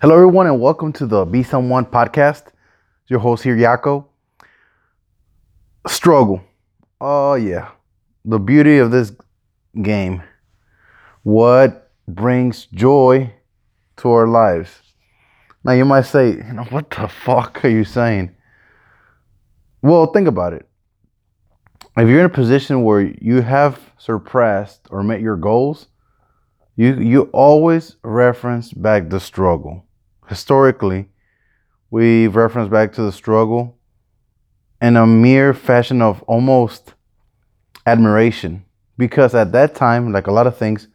Hello, everyone, and welcome to the Be Someone podcast. Your host here, Yako. Struggle. Oh, yeah. The beauty of this game. What brings joy to our lives? Now, you might say, you know, what the fuck are you saying? Well, think about it. If you're in a position where you have surpassed or met your goals, you you always reference back the struggle historically, we've referenced back to the struggle in a mere fashion of almost admiration. Because at that time, like a lot of things,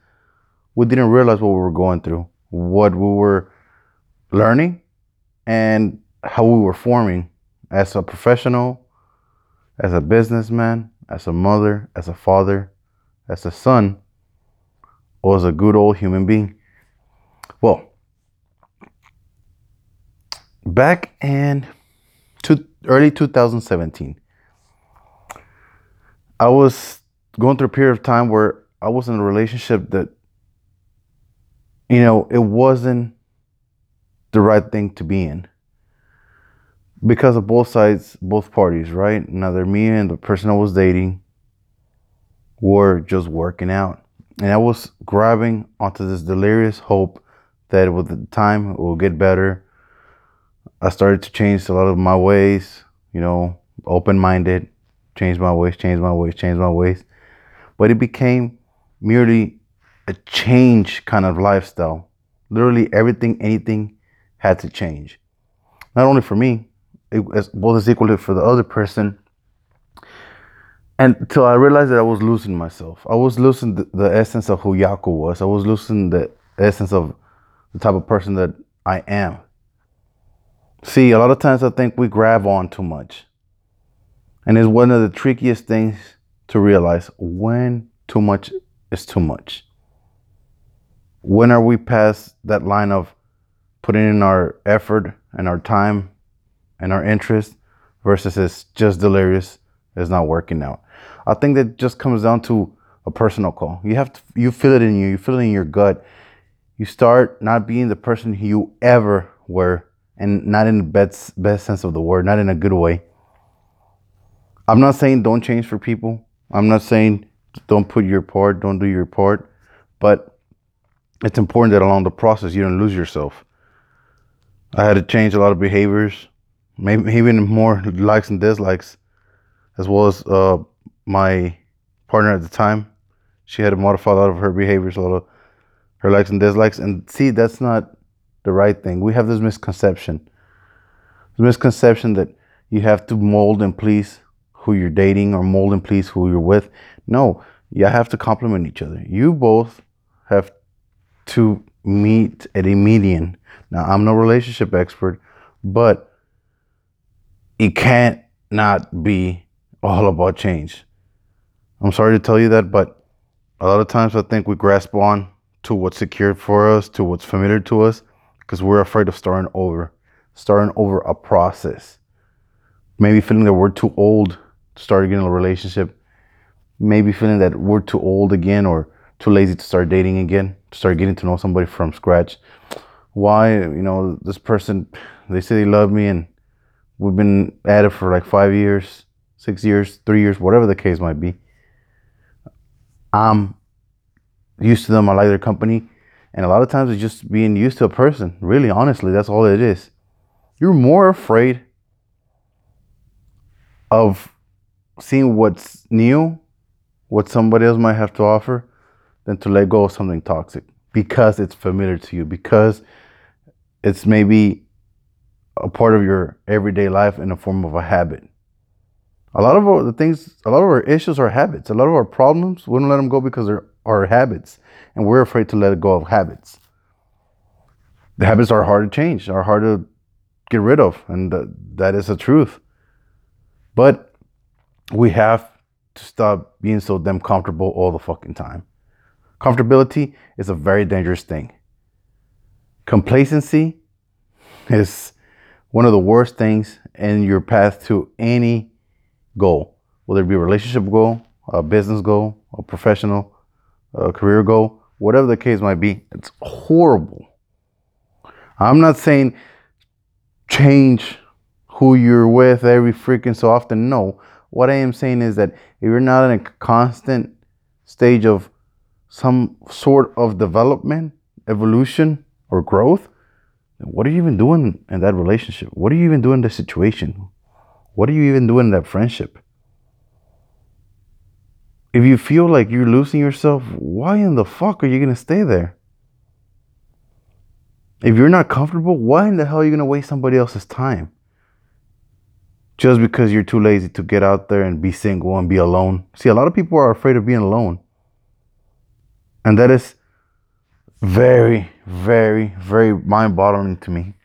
we didn't realize what we were going through, what we were learning, and how we were forming as a professional, as a businessman, as a mother, as a father, as a son, or as a good old human being. Well, back in two, early 2017, I was going through a period of time where I was in a relationship that, you know, it wasn't the right thing to be in because of both sides, both parties, right? Neither me and the person I was dating were just working out. And I was grabbing onto this delirious hope that with the time it will get better I started to change a lot of my ways, you know, open minded, change my ways, change my ways, change my ways. But it became merely a change kind of lifestyle. Literally everything, anything had to change. Not only for me, it was both as equally for the other person. And until I realized that I was losing myself. I was losing the, the essence of who Yako was. I was losing the essence of the type of person that I am. See, a lot of times I think we grab on too much. And it's one of the trickiest things to realize when too much is too much. When are we past that line of putting in our effort and our time and our interest versus it's just delirious, it's not working out. I think that just comes down to a personal call. You have to you feel it in you, you feel it in your gut. You start not being the person you ever were and not in the best best sense of the word, not in a good way. I'm not saying don't change for people. I'm not saying don't put your part, don't do your part, but it's important that along the process you don't lose yourself. I had to change a lot of behaviors, maybe even more likes and dislikes, as well as uh, my partner at the time. She had to modify a lot of her behaviors, a lot of her likes and dislikes, and see that's not the right thing. We have this misconception. This misconception that you have to mold and please who you're dating or mold and please who you're with. No, you have to complement each other. You both have to meet at a median. Now, I'm no relationship expert, but it can't not be all about change. I'm sorry to tell you that, but a lot of times I think we grasp on to what's secured for us, to what's familiar to us, because we're afraid of starting over, starting over a process. Maybe feeling that we're too old to start again a relationship. Maybe feeling that we're too old again or too lazy to start dating again, to start getting to know somebody from scratch. Why, you know, this person, they say they love me and we've been at it for like five years, six years, three years, whatever the case might be. I'm used to them. I like their company. And a lot of times it's just being used to a person. Really, honestly, that's all it is. You're more afraid of seeing what's new, what somebody else might have to offer, than to let go of something toxic because it's familiar to you, because it's maybe a part of your everyday life in the form of a habit. A lot of the things, a lot of our issues are habits. A lot of our problems, we don't let them go because they're our habits, and we're afraid to let go of habits. The habits are hard to change, are hard to get rid of, and that is the truth. But we have to stop being so damn comfortable all the fucking time. Comfortability is a very dangerous thing. Complacency is one of the worst things in your path to any goal, whether it be a relationship goal, a business goal, a professional, a career goal, whatever the case might be. It's horrible. I'm not saying change who you're with every freaking so often. No. What I am saying is that if you're not in a constant stage of some sort of development, evolution, or growth, what are you even doing in that relationship? What are you even doing in the situation? What are you even doing in that friendship? If you feel like you're losing yourself, why in the fuck are you going to stay there? If you're not comfortable, why in the hell are you going to waste somebody else's time? Just because you're too lazy to get out there and be single and be alone. See, a lot of people are afraid of being alone. And that is very, very, very mind boggling to me.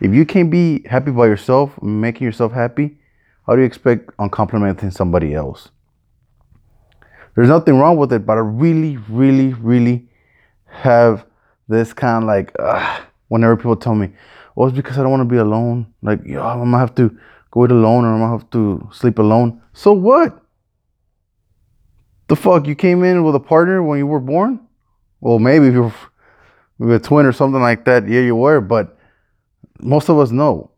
If you can't be happy by yourself, making yourself happy, how do you expect on complementing somebody else? There's nothing wrong with it, but I really, really, really have this kind of like uh, whenever people tell me, "Oh, it's because I don't want to be alone." Like, yo, I'm gonna have to go it alone, or I'm gonna have to sleep alone. So what? The fuck? You came in with a partner when you were born? Well, maybe if you're maybe a twin or something like that, yeah, you were. But most of us know.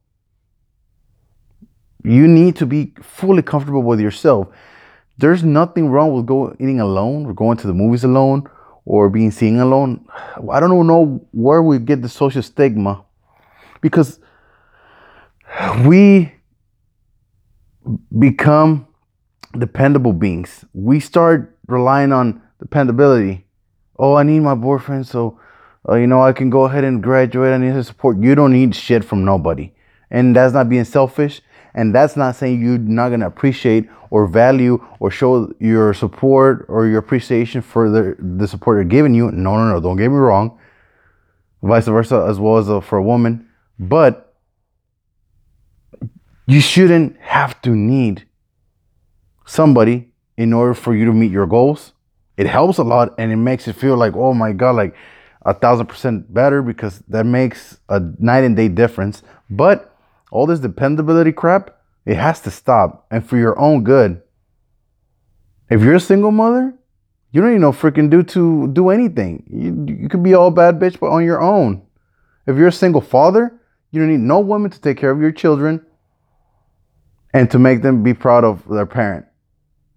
You need to be fully comfortable with yourself. There's nothing wrong with going eating alone or going to the movies alone or being seen alone. I don't know where we get the social stigma because we become dependable beings. We start relying on dependability. Oh, I need my boyfriend, so uh, you know I can go ahead and graduate. I need his support. You don't need shit from nobody, and that's not being selfish. And that's not saying you're not gonna appreciate or value or show your support or your appreciation for the, the support they're giving you. No, no, no, don't get me wrong. Vice versa, as well as a, for a woman. But you shouldn't have to need somebody in order for you to meet your goals. It helps a lot and it makes it feel like, oh my God, like a thousand percent better because that makes a night and day difference. But all this dependability crap, it has to stop. And for your own good. If you're a single mother, you don't need no freaking do to do anything. You, you could be all bad bitch, but on your own. If you're a single father, you don't need no woman to take care of your children and to make them be proud of their parent.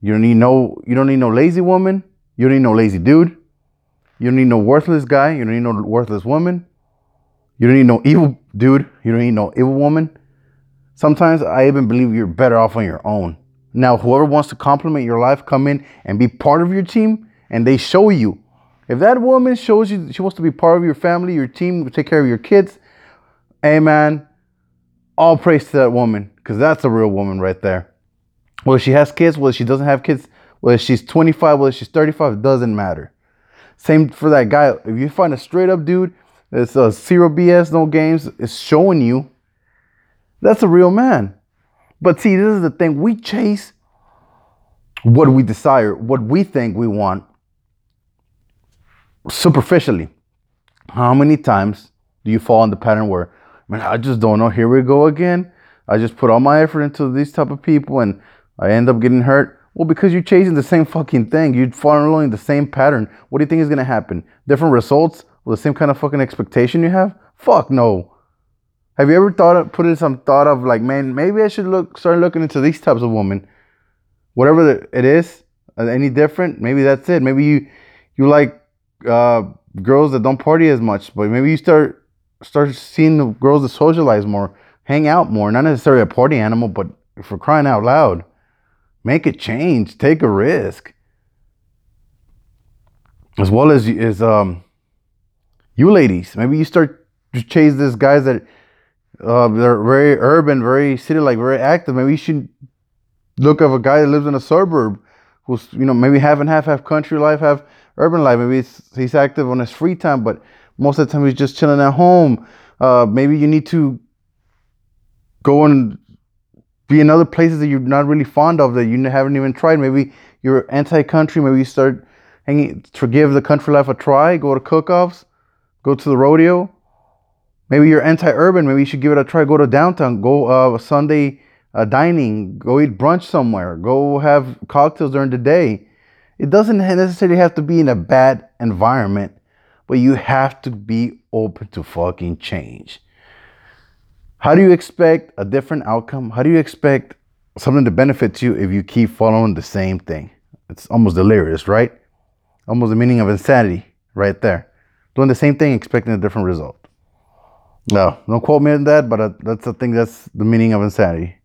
You don't need no you don't need no lazy woman. You don't need no lazy dude. You don't need no worthless guy. You don't need no worthless woman. You don't need no evil dude. You don't need no evil woman. Sometimes I even believe you're better off on your own. Now, whoever wants to complement your life, come in and be part of your team, and they show you. If that woman shows you she wants to be part of your family, your team, take care of your kids, amen. all praise to that woman, because that's a real woman right there. Whether she has kids, whether she doesn't have kids, whether she's 25, whether she's 35, doesn't matter. Same for that guy. If you find a straight up dude that's a zero BS, no games, is showing you that's a real man. But see, this is the thing. We chase what we desire, what we think we want superficially. How many times do you fall in the pattern where, man, I just don't know. Here we go again. I just put all my effort into these type of people and I end up getting hurt. Well, because you're chasing the same fucking thing. You're following the same pattern. What do you think is gonna happen? Different results with the same kind of fucking expectation you have? Fuck no. Have you ever thought of putting some thought of like, man, maybe I should look start looking into these types of women, whatever it is, uh, any different? Maybe that's it. Maybe you you like uh, girls that don't party as much, but maybe you start start seeing the girls that socialize more, hang out more. Not necessarily a party animal, but for crying out loud, make a change, take a risk, as well as as um you ladies. Maybe you start to chase these guys that uh, they're very urban, very city like, very active. Maybe you should look of a guy that lives in a suburb who's you know maybe half and half, half country life, half urban life. Maybe he's active on his free time, but most of the time he's just chilling at home. Uh, maybe you need to go and be in other places that you're not really fond of that you haven't even tried. Maybe you're anti-country. Maybe you start hanging to give the country life a try. Go to cook-offs. Go to the rodeo. Maybe you're anti-urban. Maybe you should give it a try. Go to downtown. Go uh, Sunday uh, dining. Go eat brunch somewhere. Go have cocktails during the day. It doesn't necessarily have to be in a bad environment, but you have to be open to fucking change. How do you expect a different outcome? How do you expect something to benefit you if you keep following the same thing? It's almost delirious, right? Almost the meaning of insanity right there. Doing the same thing, expecting a different result. No, don't quote me on that, but uh, that's the thing. That's the meaning of insanity.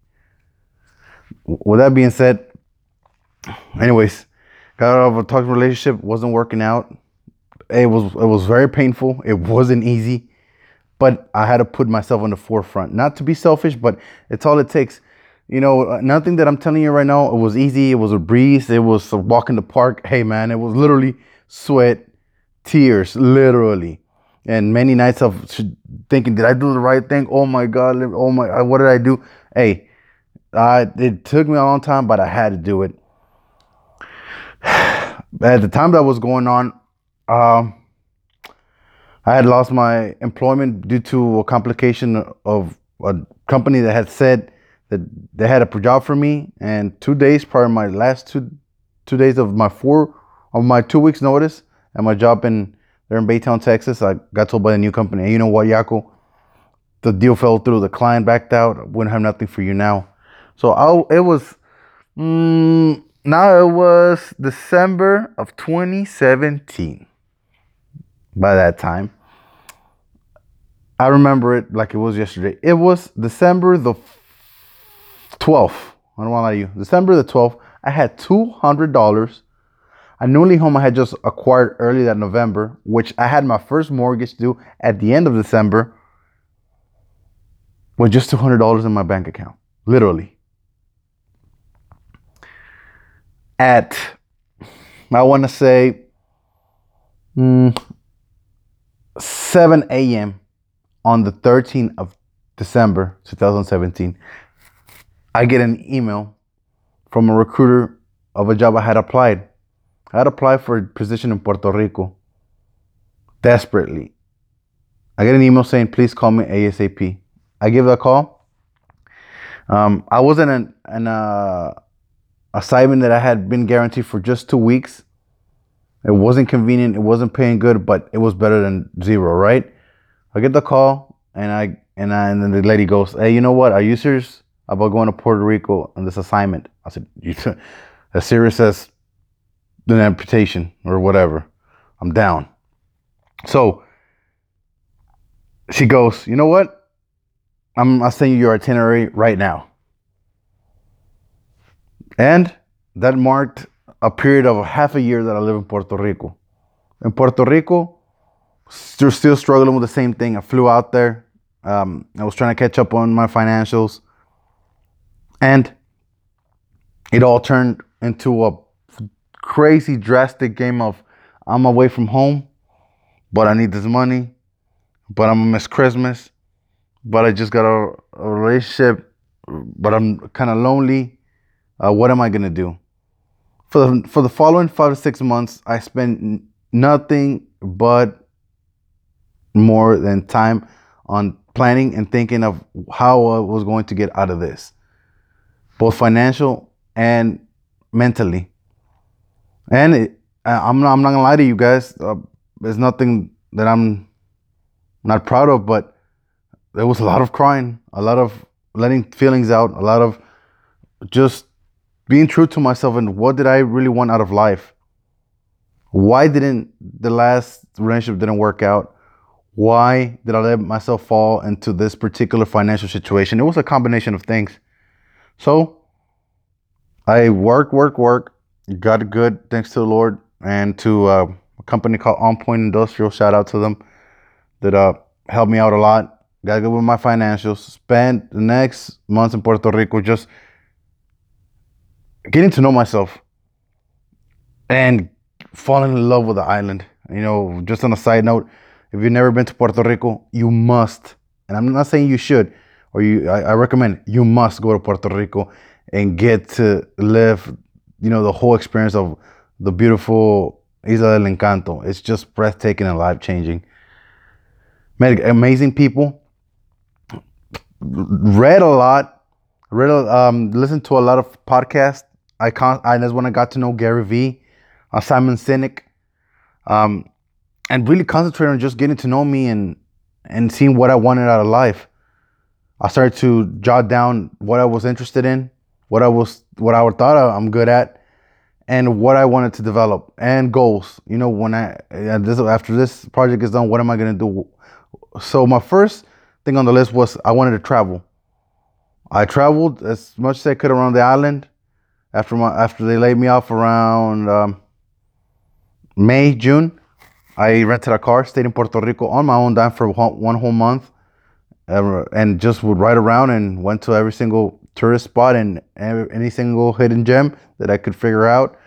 With that being said, anyways, got out of a toxic relationship, wasn't working out. It was it was very painful. It wasn't easy, but I had to put myself on the forefront. Not to be selfish, but it's all it takes. You know, nothing that I'm telling you right now. It was easy. It was a breeze. It was a walk in the park. Hey man, it was literally sweat, tears, literally and many nights of thinking, did I do the right thing? Oh my God, oh my, uh, what did I do? Hey, uh, it took me a long time, but I had to do it. At the time that was going on, um, I had lost my employment due to a complication of a company that had said that they had a job for me, and two days prior, my last two two days of my four of my two weeks notice, and my job in they're in Baytown, Texas. I got told by the new company, hey, you know what, Yako? The deal fell through. The client backed out. Wouldn't have nothing for you now. So I, it was, mm, now it was December of 2017. By that time, I remember it like it was yesterday. It was December the 12th. I don't want to lie to you. December the 12th. I had $200 a newly home I had just acquired early that November, which I had my first mortgage due at the end of December, with just $200 in my bank account. Literally. At, I want to say, mm, 7 a.m. on the 13th of December 2017, I get an email from a recruiter of a job I had applied I had applied for a position in Puerto Rico desperately. I get an email saying, please call me ASAP. I give a call. Um, I was in an, an uh, assignment that I had been guaranteed for just two weeks. It wasn't convenient. It wasn't paying good, but it was better than zero, right? I get the call and I and I, and then the lady goes, "Hey, you know what? Are you serious about going to Puerto Rico on this assignment?" I said, "You as serious as an amputation or whatever. I'm down. So she goes, you know what? I'm I'll send you your itinerary right now. And that marked a period of half a year that I live in Puerto Rico. In Puerto Rico, still still struggling with the same thing. I flew out there. Um, I was trying to catch up on my financials, and it all turned into a crazy drastic game of I'm away from home, but I need this money, but I'm gonna miss Christmas, but I just got a, a relationship, but I'm kind of lonely. Uh, what am I gonna do? For the for the following five to six months, I spent nothing but more than time on planning and thinking of how I was going to get out of this, both financial and mentally. And it, I'm not, I'm not gonna lie to you guys. Uh, there's nothing that I'm not proud of, but there was a lot of crying, a lot of letting feelings out, a lot of just being true to myself and what did I really want out of life? Why didn't the last relationship didn't work out? Why did I let myself fall into this particular financial situation? It was a combination of things. So I work, work, work, got good thanks to the Lord and to uh, a company called On Point Industrial. Shout out to them that uh, helped me out a lot. Got good with my financials. Spent the next months in Puerto Rico just getting to know myself and falling in love with the island. You know, just on a side note, if you've never been to Puerto Rico, you must, and I'm not saying you should, or you, I, I recommend you must go to Puerto Rico and get to live you know, the whole experience of the beautiful Isla del Encanto. It's just breathtaking and life changing. Met amazing people. Read a lot. Read, um, listened to a lot of podcasts. I con- I that's when I got to know Gary Vee, uh, Simon Sinek. Um, and really concentrate on just getting to know me and and seeing what I wanted out of life. I started to jot down what I was interested in, what I was what I thought I'm good at, and what I wanted to develop and goals. You know, when I this after this project is done, what am I gonna do? So my first thing on the list was I wanted to travel. I traveled as much as I could around the island. After my after they laid me off around um, May June, I rented a car, stayed in Puerto Rico on my own dime for one whole month, and just would ride around and went to every single tourist spot and any single hidden gem that I could figure out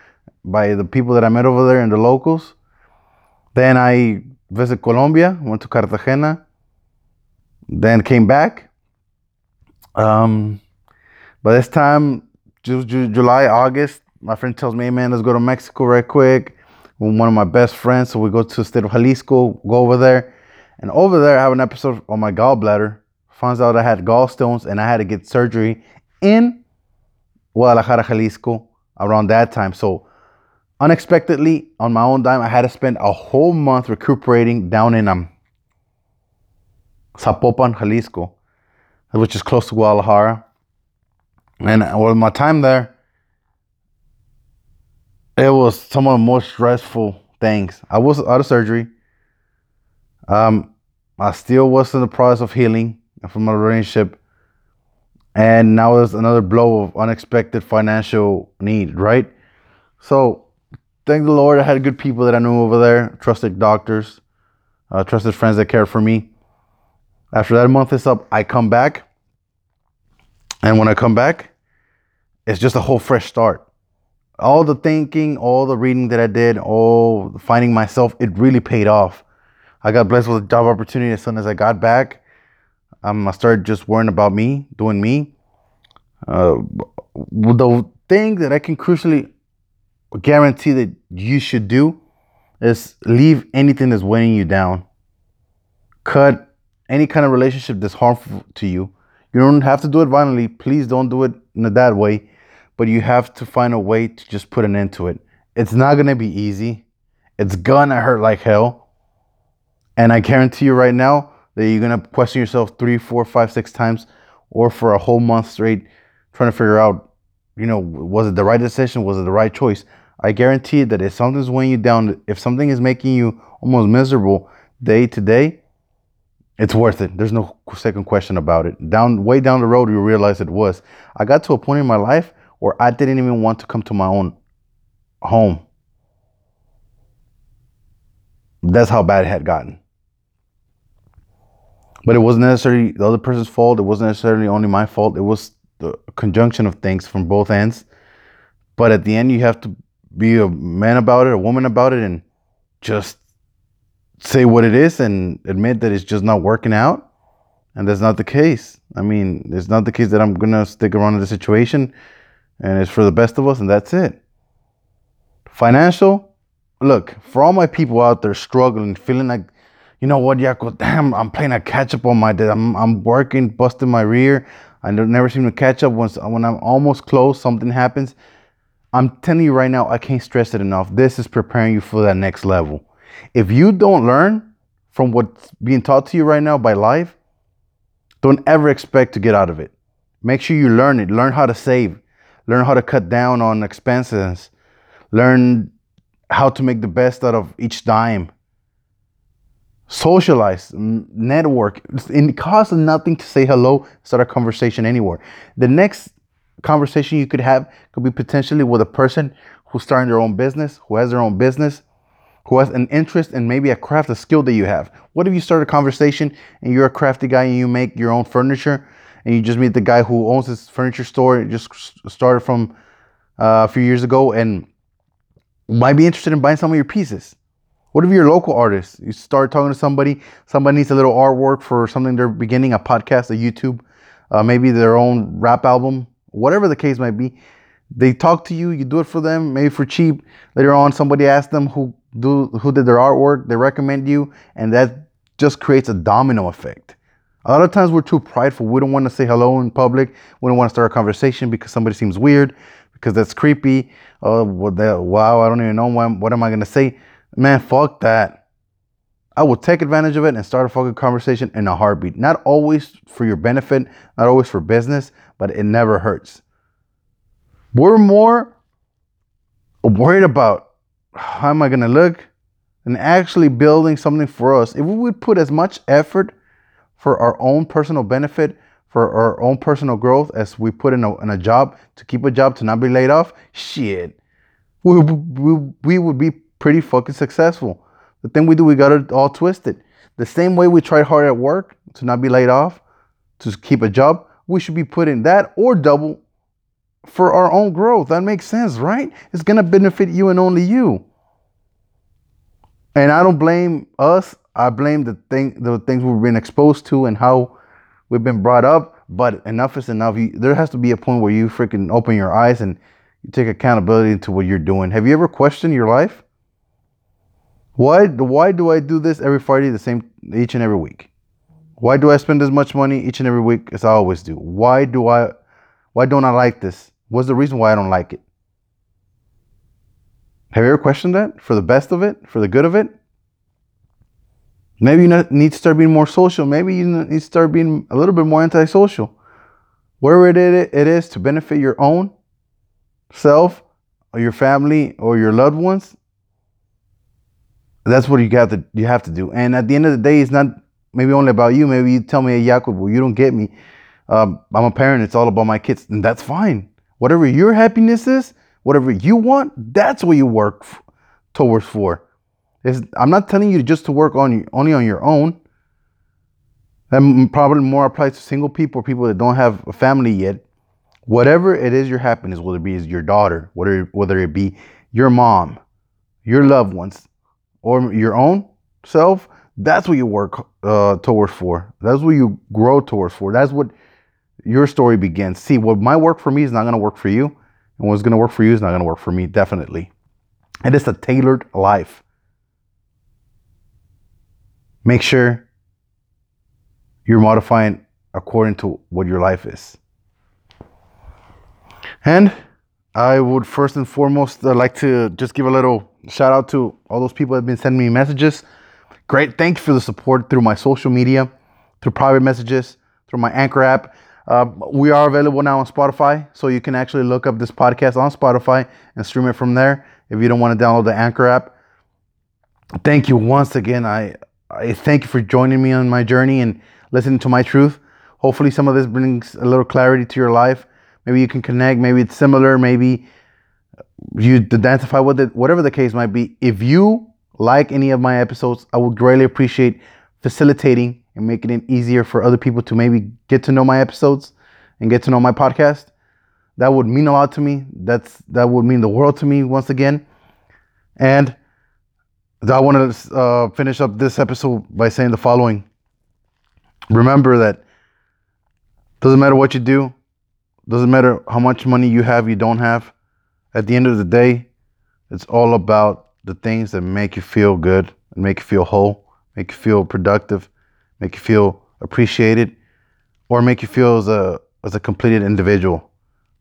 by the people that I met over there and the locals. Then I visited Colombia, went to Cartagena, then came back. Um, by this time, July, August, my friend tells me, hey man, let's go to Mexico right quick with one of my best friends. So we go to the state of Jalisco, go over there. And over there, I have an episode on my gallbladder. Finds out I had gallstones and I had to get surgery in Guadalajara, Jalisco around that time. So unexpectedly, on my own dime, I had to spend a whole month recuperating down in um, Zapopan, Jalisco, which is close to Guadalajara. And with my time there, it was some of the most stressful things. I was out of surgery. Um, I still was in the process of healing from my relationship. And now there's another blow of unexpected financial need, right? So thank the Lord I had good people that I knew over there, trusted doctors, uh, trusted friends that cared for me. After that month is up, I come back. And when I come back, it's just a whole fresh start all the thinking, all the reading that I did, all finding myself, it really paid off. I got blessed with a job opportunity as soon as I got back. Um, I started just worrying about me, doing me. Uh, the thing that I can crucially guarantee that you should do is leave anything that's weighing you down. Cut any kind of relationship that's harmful to you. You don't have to do it violently. Please don't do it in that way but you have to find a way to just put an end to it. It's not gonna be easy. It's gonna hurt like hell. And I guarantee you right now that you're gonna question yourself three, four, five, six times, or for a whole month straight, trying to figure out, you know, was it the right decision? Was it the right choice? I guarantee that if something's weighing you down, if something is making you almost miserable day to day, it's worth it. There's no second question about it. Down way down the road, you realize it was. I got to a point in my life where I didn't even want to come to my own home. That's how bad it had gotten. But it wasn't necessarily the other person's fault. It wasn't necessarily only my fault. It was the conjunction of things from both ends. But at the end, you have to be a man about it, a woman about it, and just say what it is and admit that it's just not working out. And that's not the case. I mean, it's not the case that I'm going to stick around in the situation and it's for the best of us, and that's it. Financial, look, for all my people out there struggling, feeling like, you know what, Yako, damn, I'm playing a catch up on my day. I'm, I'm working, busting my rear. I never seem to catch up. Once when I'm almost close, something happens. I'm telling you right now, I can't stress it enough. This is preparing you for that next level. If you don't learn from what's being taught to you right now by life, don't ever expect to get out of it. Make sure you learn it. Learn how to save learn how to cut down on expenses, learn how to make the best out of each dime. Socialize, network. It costs nothing to say hello, start a conversation anywhere. The next conversation you could have could be potentially with a person who's starting their own business, who has their own business, who has an interest in maybe a craft, a skill that you have. What if you start a conversation and you're a crafty guy and you make your own furniture and you just meet the guy who owns this furniture store, just started from uh, a few years ago, and might be interested in buying some of your pieces. What if you're a local artist? You start talking to somebody, somebody needs a little artwork for something they're beginning, a podcast, a YouTube, uh, maybe their own rap album, whatever the case might be. They talk to you, you do it for them, maybe for cheap. Later on, somebody asks them who do who did their artwork, they recommend you, and that just creates a domino effect. A lot of times we're too prideful. We don't want to say hello in public. We don't want to start a conversation because somebody seems weird, because that's creepy. Oh, wow, I don't even know what am I going to say. Man, fuck that. I will take advantage of it and start a fucking conversation in a heartbeat. Not always for your benefit, not always for business, but it never hurts. We're more worried about how am I to look and actually building something for us. If we would put as much effort for our own personal benefit, for our own personal growth as we put in a, in a job to keep a job to not be laid off, shit, we, we, we would be pretty fucking successful. The thing we do, we got it all twisted. The same way we try hard at work to not be laid off, to keep a job, we should be putting that or double for our own growth. That makes sense, right? It's gonna benefit you and only you. And I don't blame us. I blame the thing, the things we've been exposed to, and how we've been brought up. But enough is enough. You, there has to be a point where you freaking open your eyes and take accountability into what you're doing. Have you ever questioned your life? Why, why do I do this every Friday the same each and every week? Why do I spend as much money each and every week as I always do? Why do I why don't I like this? What's the reason why I don't like it? Have you ever questioned that for the best of it, for the good of it? Maybe you need to start being more social. Maybe you need to start being a little bit more antisocial. Wherever it is to benefit your own self or your family or your loved ones, that's what you got to you have to do. And at the end of the day, it's not maybe only about you. Maybe you tell me, hey, Jacob, well, you don't get me. Um, I'm a parent. It's all about my kids, and that's fine. Whatever your happiness is, whatever you want, that's what you work f- towards for. It's, I'm not telling you just to work on only on your own. That probably more applies to single people or people that don't have a family yet. Whatever it is your happiness, whether it be your daughter, whether whether it be your mom, your loved ones, or your own self, that's what you work uh, towards for. That's what you grow towards for. That's what your story begins. See, what might work for me is not going to work for you, and what's going to work for you is not going to work for me, definitely. And It is a tailored life. Make sure you're modifying according to what your life is. And I would first and foremost uh, like to just give a little shout out to all those people that have been sending me messages. Great. Thank you for the support through my social media, through private messages, through my Anchor app. Uh, we are available now on Spotify, so you can actually look up this podcast on Spotify and stream it from there if you don't want to download the Anchor app. Thank you once again. I, I thank you for joining me on my journey and listening to my truth. Hopefully, some of this brings a little clarity to your life. Maybe you can connect. Maybe it's similar. Maybe you identify with it. Whatever the case might be. If you like any of my episodes, I would greatly appreciate facilitating and making it easier for other people to maybe get to know my episodes and get to know my podcast. That would mean a lot to me. That's that would mean the world to me once again. And I want to uh, finish up this episode by saying the following. Remember that doesn't matter what you do, doesn't matter how much money you have, you don't have. At the end of the day, it's all about the things that make you feel good and make you feel whole, make you feel productive, make you feel appreciated, or make you feel as a as a completed individual.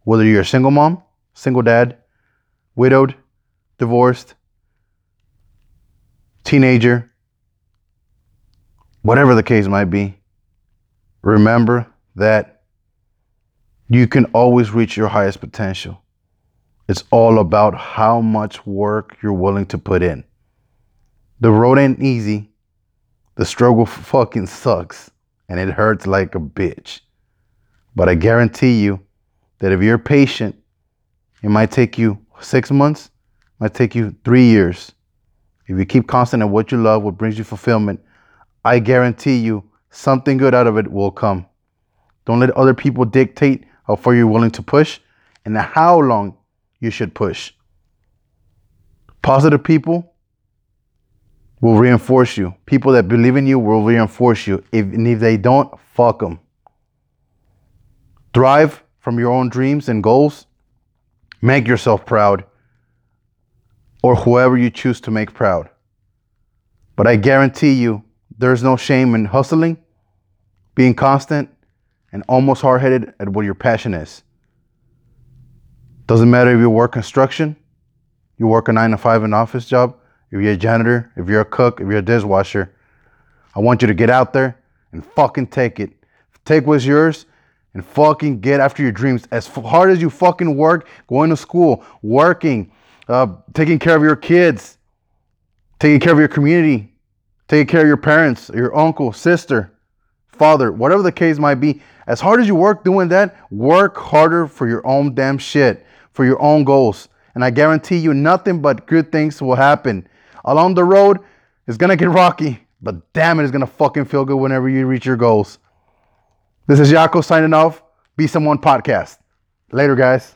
Whether you're a single mom, single dad, widowed, divorced, teenager, whatever the case might be, remember that you can always reach your highest potential. It's all about how much work you're willing to put in. The road ain't easy, the struggle fucking sucks and it hurts like a bitch. But I guarantee you that if you're patient, it might take you six months, might take you three years. If you keep constant at what you love, what brings you fulfillment, I guarantee you something good out of it will come. Don't let other people dictate how far you're willing to push and how long you should push. Positive people will reinforce you. People that believe in you will reinforce you. If, and if they don't, fuck them. Thrive from your own dreams and goals. Make yourself proud. Or whoever you choose to make proud. But I guarantee you, there's no shame in hustling, being constant, and almost hard headed at what your passion is. Doesn't matter if you work construction, you work a nine to five in office job, if you're a janitor, if you're a cook, if you're a dishwasher, I want you to get out there and fucking take it. Take what's yours and fucking get after your dreams. As hard as you fucking work, going to school, working, uh, taking care of your kids, taking care of your community, taking care of your parents, your uncle, sister, father, whatever the case might be. As hard as you work doing that, work harder for your own damn shit, for your own goals. And I guarantee you, nothing but good things will happen. Along the road, it's gonna get rocky, but damn it, it's gonna fucking feel good whenever you reach your goals. This is Yako signing off. Be Someone Podcast. Later, guys.